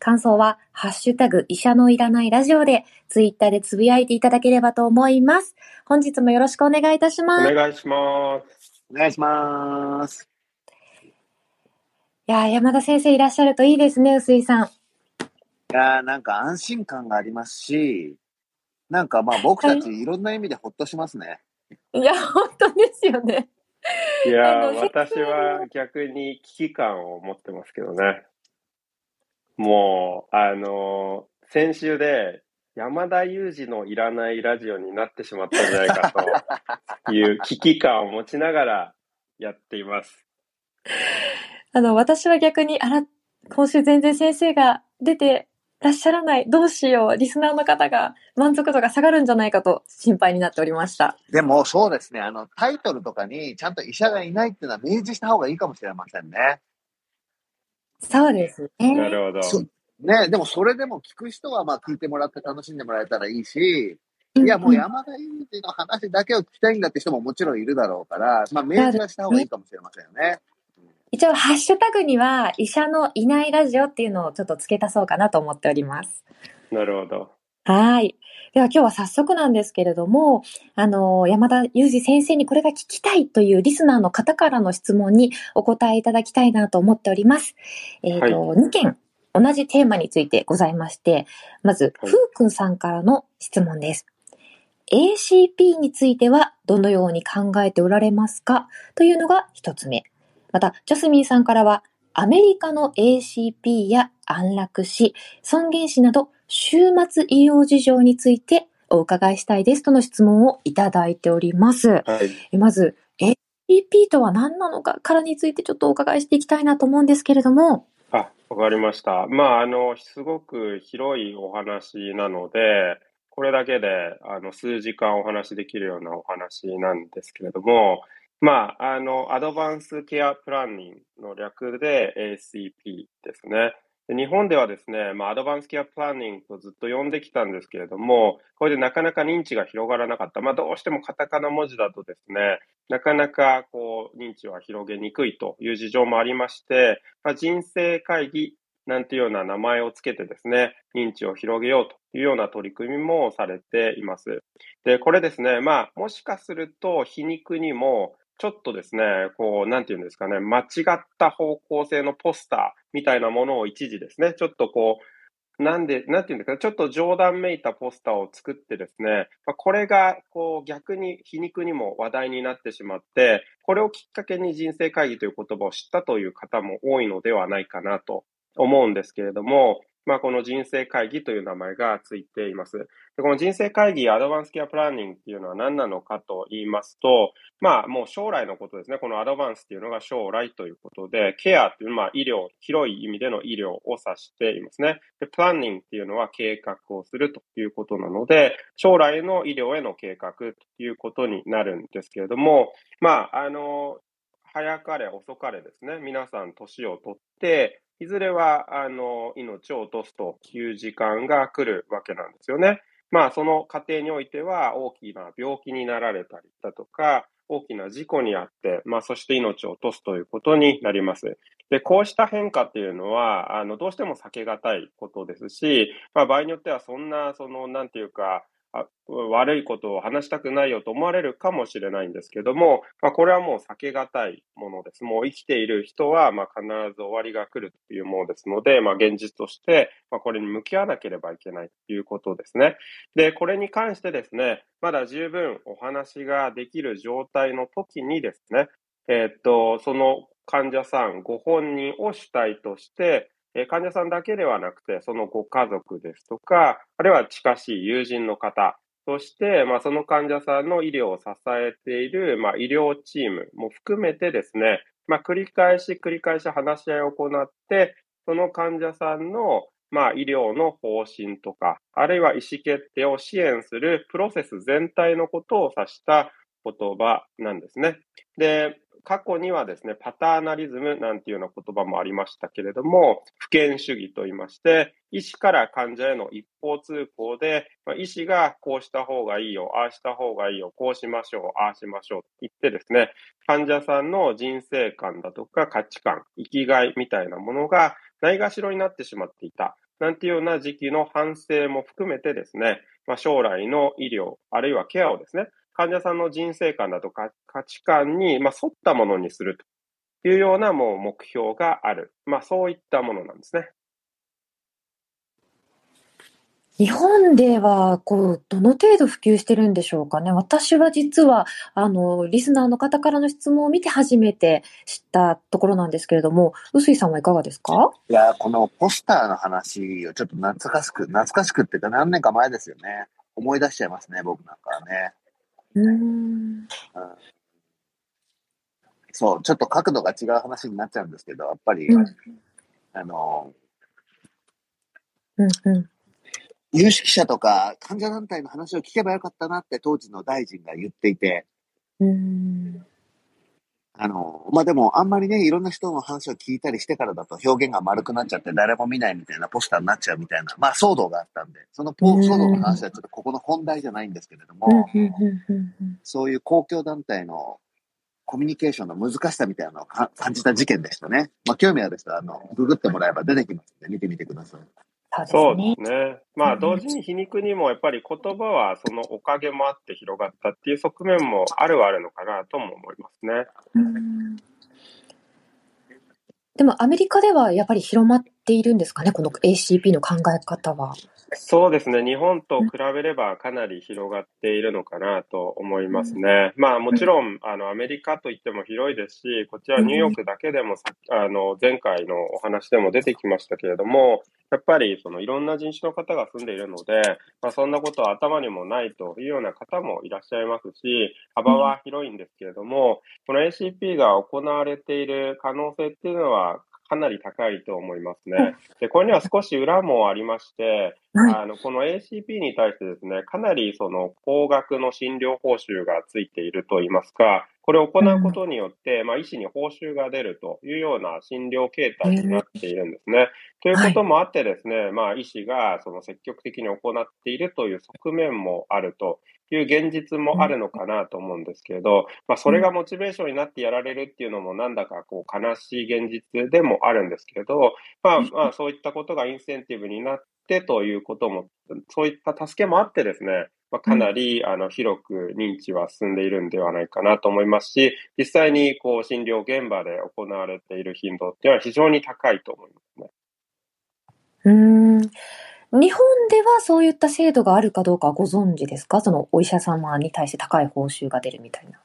感想は、ハッシュタグ、医者のいらないラジオで、ツイッターでつぶやいていただければと思います。本日もよろしくお願いいたします。お願いします。お願いします。いや山田先生いらっしゃるといいですね、臼井さん。いやなんか安心感がありますし、なんかまあ僕たちいろんな意味でほっとしますね。いや、本当ですよね。いや私は逆に危機感を持ってますけどね。もう、あのー、先週で山田裕二のいらないラジオになってしまったんじゃないかという危機感を持ちながらやっています。あの、私は逆に、あら、今週全然先生が出てらっしゃらない。どうしよう。リスナーの方が満足度が下がるんじゃないかと心配になっておりました。でもそうですね。あの、タイトルとかにちゃんと医者がいないっていうのは明示した方がいいかもしれませんね。そうですね。なるほど。ね、でもそれでも聞く人はまあ聞いてもらって楽しんでもらえたらいいし、いや、もう山田裕二の話だけを聞きたいんだって人ももちろんいるだろうから、まあ、明示はした方がいいかもしれませんよね。一応、ハッシュタグには、医者のいないラジオっていうのをちょっと付け足そうかなと思っております。なるほど。はい。では今日は早速なんですけれども、あの、山田裕二先生にこれが聞きたいというリスナーの方からの質問にお答えいただきたいなと思っております。えっ、ー、と、はい、2件同じテーマについてございまして、まず、ふうくんさんからの質問です。ACP についてはどのように考えておられますか？というのが一つ目。また、ジャスミンさんからは、アメリカの ACP や安楽死、尊厳死など、終末医療事情についてお伺いしたいですとの質問をいただいております。はい、まず、ACP とは何なのかからについてちょっとお伺いしていきたいなと思うんですけれども。あ、わかりました。まあ、あの、すごく広いお話なので、これだけで、あの、数時間お話しできるようなお話なんですけれども、まあ、あの、アドバンスケアプランニングの略で ACP ですね。日本ではですね、まあ、アドバンスケアプランニングとずっと呼んできたんですけれども、これでなかなか認知が広がらなかった。まあ、どうしてもカタカナ文字だとですね、なかなかこう認知は広げにくいという事情もありまして、まあ、人生会議なんていうような名前をつけてですね、認知を広げようというような取り組みもされています。で、これですね、まあ、もしかすると皮肉にも、ちょっとですね、こう、なんていうんですかね、間違った方向性のポスターみたいなものを一時ですね、ちょっとこう、なんで、なんていうんですかね、ちょっと冗談めいたポスターを作ってですね、ま、これが、こう、逆に皮肉にも話題になってしまって、これをきっかけに人生会議という言葉を知ったという方も多いのではないかなと思うんですけれども、まあ、この人生会議という名前がついています。でこの人生会議、アドバンスケアプランニングっていうのは何なのかと言いますと、まあ、もう将来のことですね。このアドバンスっていうのが将来ということで、ケアっていうのは、医療、広い意味での医療を指していますね。で、プランニングっていうのは計画をするということなので、将来の医療への計画ということになるんですけれども、まあ、あの、早かれ遅かれですね、皆さん年を取って、いずれは、あの、命を落とすという時間が来るわけなんですよね。まあ、その過程においては、大きな病気になられたりだとか、大きな事故にあって、まあ、そして命を落とすということになります。で、こうした変化っていうのは、あの、どうしても避けがたいことですし、まあ、場合によってはそんな、その、なんていうか、悪いことを話したくないよと思われるかもしれないんですけども、まあ、これはもう避けがたいものです。もう生きている人は、まあ、必ず終わりが来るというものですので、まあ、現実として、まあ、これに向き合わなければいけないということですね。で、これに関してですね、まだ十分お話ができる状態の時にですね、えー、っと、その患者さんご本人を主体として、え患者さんだけではなくて、そのご家族ですとか、あるいは近しい友人の方、そして、まあ、その患者さんの医療を支えている、まあ、医療チームも含めてですね、まあ、繰り返し繰り返し話し合いを行って、その患者さんのまあ、医療の方針とか、あるいは意思決定を支援するプロセス全体のことを指した言葉なんですね。で、過去にはですね、パターナリズムなんていうような言葉もありましたけれども、不権主義と言いまして、医師から患者への一方通行で、まあ、医師がこうした方がいいよ、ああした方がいいよ、こうしましょう、ああしましょうと言ってですね、患者さんの人生観だとか価値観、生きがいみたいなものがないがしろになってしまっていた。なんていうような時期の反省も含めてですね、まあ、将来の医療、あるいはケアをですね、患者さんの人生観だとか価値観に、まあ、沿ったものにするというようなもう目標がある。まあ、そういったものなんですね。日本では、こう、どの程度普及してるんでしょうかね。私は実は、あの、リスナーの方からの質問を見て初めて知ったところなんですけれども、臼井さんはいかがですか？いや、このポスターの話をちょっと懐かしく、懐かしくっていうか何年か前ですよね。思い出しちゃいますね、僕なんかはね。うん、そう、ちょっと角度が違う話になっちゃうんですけど、やっぱり、うん、あの、うんうん、有識者とか患者団体の話を聞けばよかったなって当時の大臣が言っていて、うんあの、まあ、でも、あんまりね、いろんな人の話を聞いたりしてからだと表現が丸くなっちゃって誰も見ないみたいなポスターになっちゃうみたいな、まあ、騒動があったんで、その騒動の話はちょっとここの本題じゃないんですけれども、そういう公共団体のコミュニケーションの難しさみたいなのを感じた事件でしたね。まあ、興味ある人は、あの、ググってもらえば出てきますので、見てみてください。そうですね。まあ、同時に皮肉にもやっぱり言葉はそのおかげもあって広がったっていう側面もあるはあるのかなとも思いますね。でもアメリカではやっぱり広まっているんですかね、この ACP の考え方は。そうですね。日本と比べればかなり広がっているのかなと思いますね。まあもちろん、あの、アメリカといっても広いですし、こちらニューヨークだけでもさ、あの、前回のお話でも出てきましたけれども、やっぱりそのいろんな人種の方が住んでいるので、まあそんなことは頭にもないというような方もいらっしゃいますし、幅は広いんですけれども、この ACP が行われている可能性っていうのはかなり高いと思いますね。で、これには少し裏もありまして、あの、この ACP に対してですね、かなりその高額の診療報酬がついているといいますか、これを行うことによって、まあ、医師に報酬が出るというような診療形態になっているんですね。ということもあってですね、まあ、医師がその積極的に行っているという側面もあるという現実もあるのかなと思うんですけれど、まあ、それがモチベーションになってやられるっていうのもなんだかこう悲しい現実でもあるんですけれど、まあ、まあ、そういったことがインセンティブになってということも、そういった助けもあってですね、まあ、かなり、あの広く認知は進んでいるんではないかなと思いますし、実際にこう診療現場で行われている頻度っていうのは非常に高いと思いますね。うん日本ではそういった制度があるかどうかご存知ですか？そのお医者様に対して高い報酬が出るみたいな。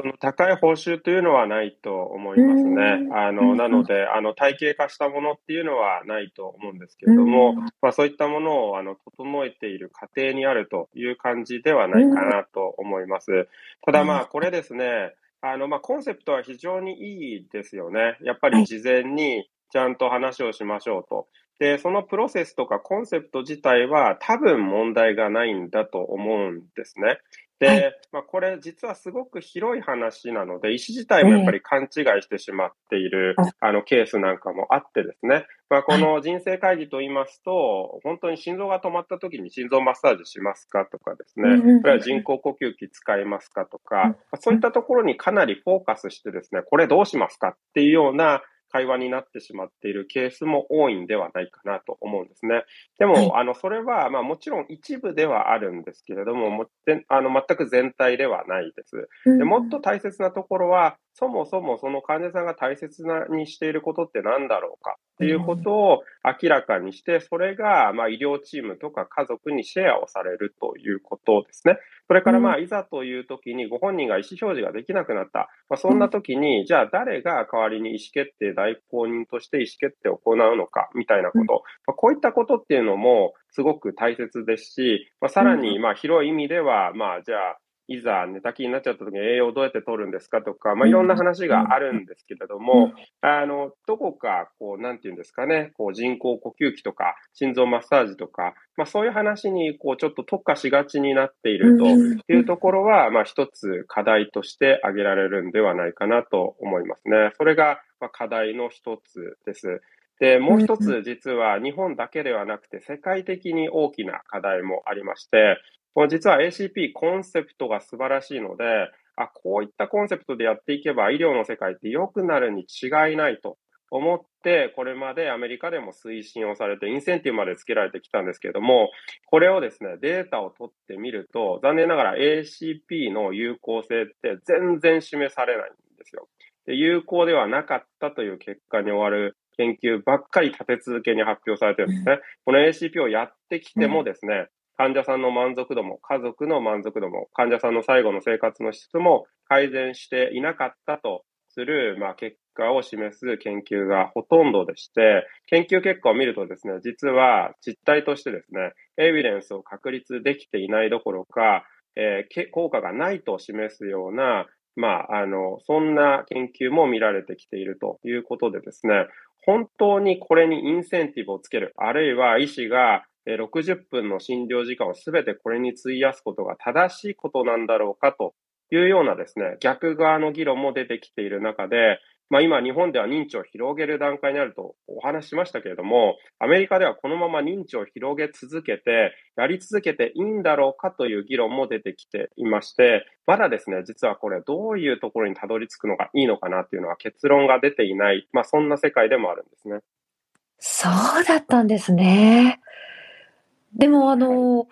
その高い報酬というのはないと思いますね。あの、なので、あの、体系化したものっていうのはないと思うんですけれども、まあそういったものを、あの、整えている過程にあるという感じではないかなと思います。ただまあ、これですね、あの、まあコンセプトは非常にいいですよね。やっぱり事前にちゃんと話をしましょうと。で、そのプロセスとかコンセプト自体は多分問題がないんだと思うんですね。で、はい、まあ、これ実はすごく広い話なので、医師自体もやっぱり勘違いしてしまっている、あ。のケースなんかもあってですね、まあ、この人生会議と言いますと、本当に心臓が止まった時に心臓マッサージしますかとかですね、これは人工呼吸器使いますかとか、そういったところにかなりフォーカスしてですね、これどうしますかっていうような会話になってしまっているケースも多いんではないかなと思うんですね。でも、あの、それは、まあもちろん一部ではあるんですけれども、もあの全く全体ではないです。でもっと大切なところは、そもそもその患者さんが大切なにしていることって何だろうかっていうことを明らかにして、それがまあ医療チームとか家族にシェアをされるということですね。それからまあいざという時にご本人が意思表示ができなくなった。まあ、そんな時に、じゃあ誰が代わりに意思決定代行人として意思決定を行うのかみたいなこと。まあ、こういったことっていうのもすごく大切ですし、まあ、さらにまあ広い意味では、まあじゃあいざ寝たきりになっちゃった時に栄養をどうやって取るんですかとか、まあ、いろんな話があるんですけれども、あの、どこか、こう、なんていうんですかね、こう、人工呼吸器とか、心臓マッサージとか、まあ、そういう話に、こう、ちょっと特化しがちになっているというところは、まあ、一つ課題として挙げられるんではないかなと思いますね。それが、まあ、課題の一つです。で、もう一つ実は日本だけではなくて世界的に大きな課題もありまして、この実は ACP コンセプトが素晴らしいので、あ、こういったコンセプトでやっていけば医療の世界って良くなるに違いないと思って、これまでアメリカでも推進をされて、インセンティブまでつけられてきたんですけれども、これをですね、データを取ってみると、残念ながら ACP の有効性って全然示されないんですよ。で有効ではなかったという結果に終わる研究ばっかり立て続けに発表されてるんですね。この ACP をやってきてもですね、患者さんの満足度も、家族の満足度も、患者さんの最後の生活の質も改善していなかったとする、まあ、結果を示す研究がほとんどでして、研究結果を見るとですね、実は実態としてですね、エビデンスを確立できていないどころか、えー、効果がないと示すような、まあ、あの、そんな研究も見られてきているということでですね、本当にこれにインセンティブをつける、あるいは医師が60分の診療時間をすべてこれに費やすことが正しいことなんだろうかというようなですね、逆側の議論も出てきている中で、まあ今日本では認知を広げる段階にあるとお話ししましたけれども、アメリカではこのまま認知を広げ続けて、やり続けていいんだろうかという議論も出てきていまして、まだですね、実はこれどういうところにたどり着くのがいいのかなっていうのは結論が出ていない、まあそんな世界でもあるんですね。そうだったんですね。でもあの、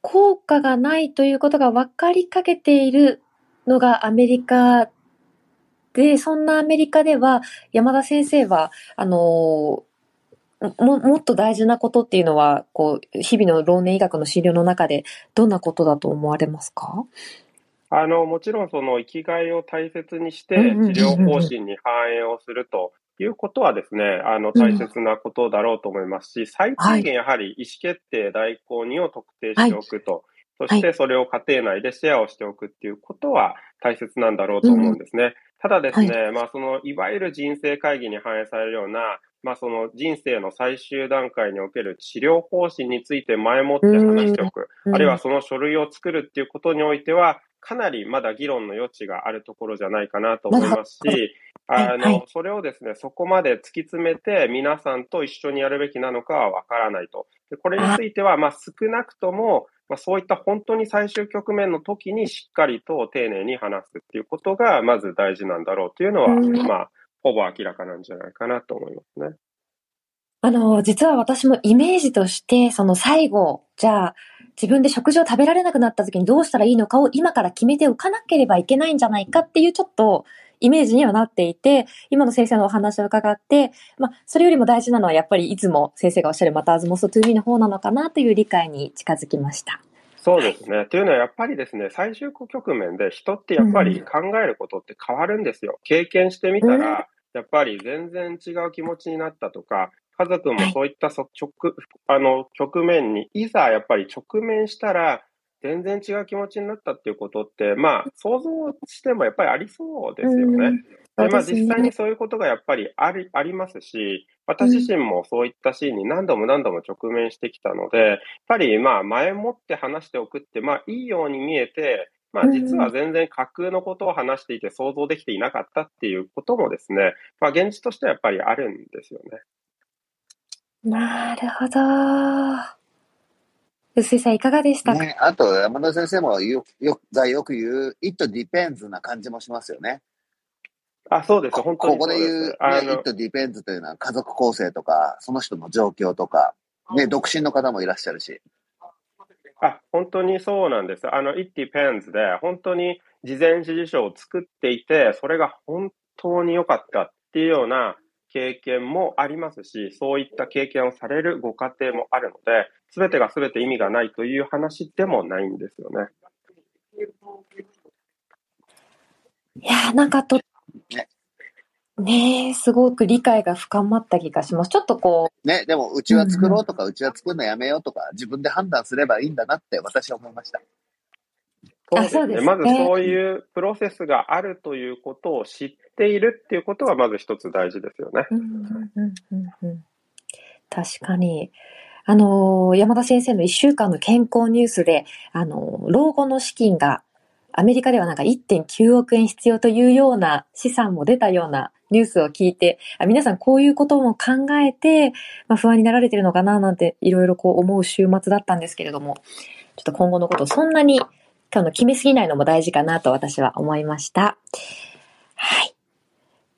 効果がないということが分かりかけているのがアメリカで、そんなアメリカでは山田先生は、あの、ももっと大事なことっていうのは、こう、日々の老年医学の診療の中でどんなことだと思われますか？あの、もちろんその生きがいを大切にして治療方針に反映をするということはですね、あの、大切なことだろうと思いますし、最低限やはり意思決定代行人を特定しておくと、そしてそれを家庭内でシェアをしておくっていうことは大切なんだろうと思うんですね。ただですね、まあその、いわゆる人生会議に反映されるような、まあその人生の最終段階における治療方針について前もって話しておく、あるいはその書類を作るっていうことにおいては、かなりまだ議論の余地があるところじゃないかなと思いますし、あの、それをですね、そこまで突き詰めて皆さんと一緒にやるべきなのかはわからないと。でこれについては、まあ少なくとも、まあ、そういった本当に最終局面の時にしっかりと丁寧に話すっていうことがまず大事なんだろうというのは、まあ、ほぼ明らかなんじゃないかなと思いますね。あの、実は私もイメージとして、その最後、じゃあ、自分で食事を食べられなくなった時にどうしたらいいのかを今から決めておかなければいけないんじゃないかっていうちょっとイメージにはなっていて、今の先生のお話を伺って、まあ、それよりも大事なのはやっぱりいつも先生がおっしゃるまたアズモストゥーミーの方なのかなという理解に近づきました。そうですね。というのはやっぱりですね、最終局面で人ってやっぱり考えることって変わるんですよ。経験してみたら、やっぱり全然違う気持ちになったとか、家族もそういったそ、直、あの、局面に、いざやっぱり直面したら、全然違う気持ちになったっていうことって、まあ、想像してもやっぱりありそうですよね。でまあ、実際にそういうことがやっぱりありありますし、私自身もそういったシーンに何度も何度も直面してきたので、やっぱりまあ前もって話しておくって、まあいいように見えて、まあ実は全然架空のことを話していて想像できていなかったっていうこともですね、まあ現実としてはやっぱりあるんですよね。なるほど。薄井さんいかがでしたか、ね、あと、山田先生もよよがよく言う、it depends な感じもしますよね。あ、そうです。本当にここで言う、ね、it depends というのは家族構成とか、その人の状況とか、ね、独身の方もいらっしゃるし。あ、本当にそうなんです。あの、it depends で、本当に事前指示書を作っていて、それが本当に良かったっていうような経験もありますし、そういった経験をされるご家庭もあるので、すべてがすべて意味がないという話でもないんですよね。いやなんかと、ねえ、すごく理解が深まった気がします。ちょっとこう。ね、でも、うちは作ろうとか、うちは作るのやめようとか、自分で判断すればいいんだなって私は思いました。そうですね。まずそういうプロセスがあるということを知っているっていうことがまず一つ大事ですよね。うんうんうんうん、確かに。あの、山田先生の一週間の健康ニュースで、あの、老後の資金がアメリカではなんか1.9億円必要というような資産も出たようなニュースを聞いて、あ皆さんこういうことも考えて、まあ、不安になられてるのかななんていろいろこう思う週末だったんですけれども、ちょっと今後のことをそんなに今日の決めすぎないのも大事かなと私は思いました。はい。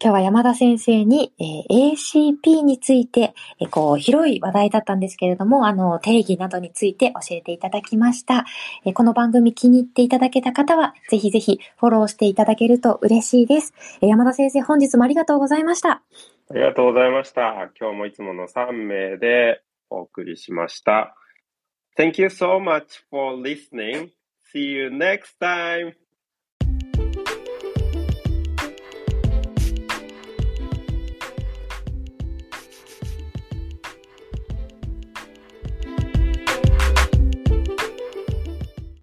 今日は山田先生に、えー、ACP について、えー、こう、広い話題だったんですけれども、あの、定義などについて教えていただきました。えー、この番組気に入っていただけた方は、ぜひぜひフォローしていただけると嬉しいです。えー、山田先生、本日もありがとうございました。ありがとうございました。今日もいつもの3名でお送りしました。Thank you so much for listening. See you next time.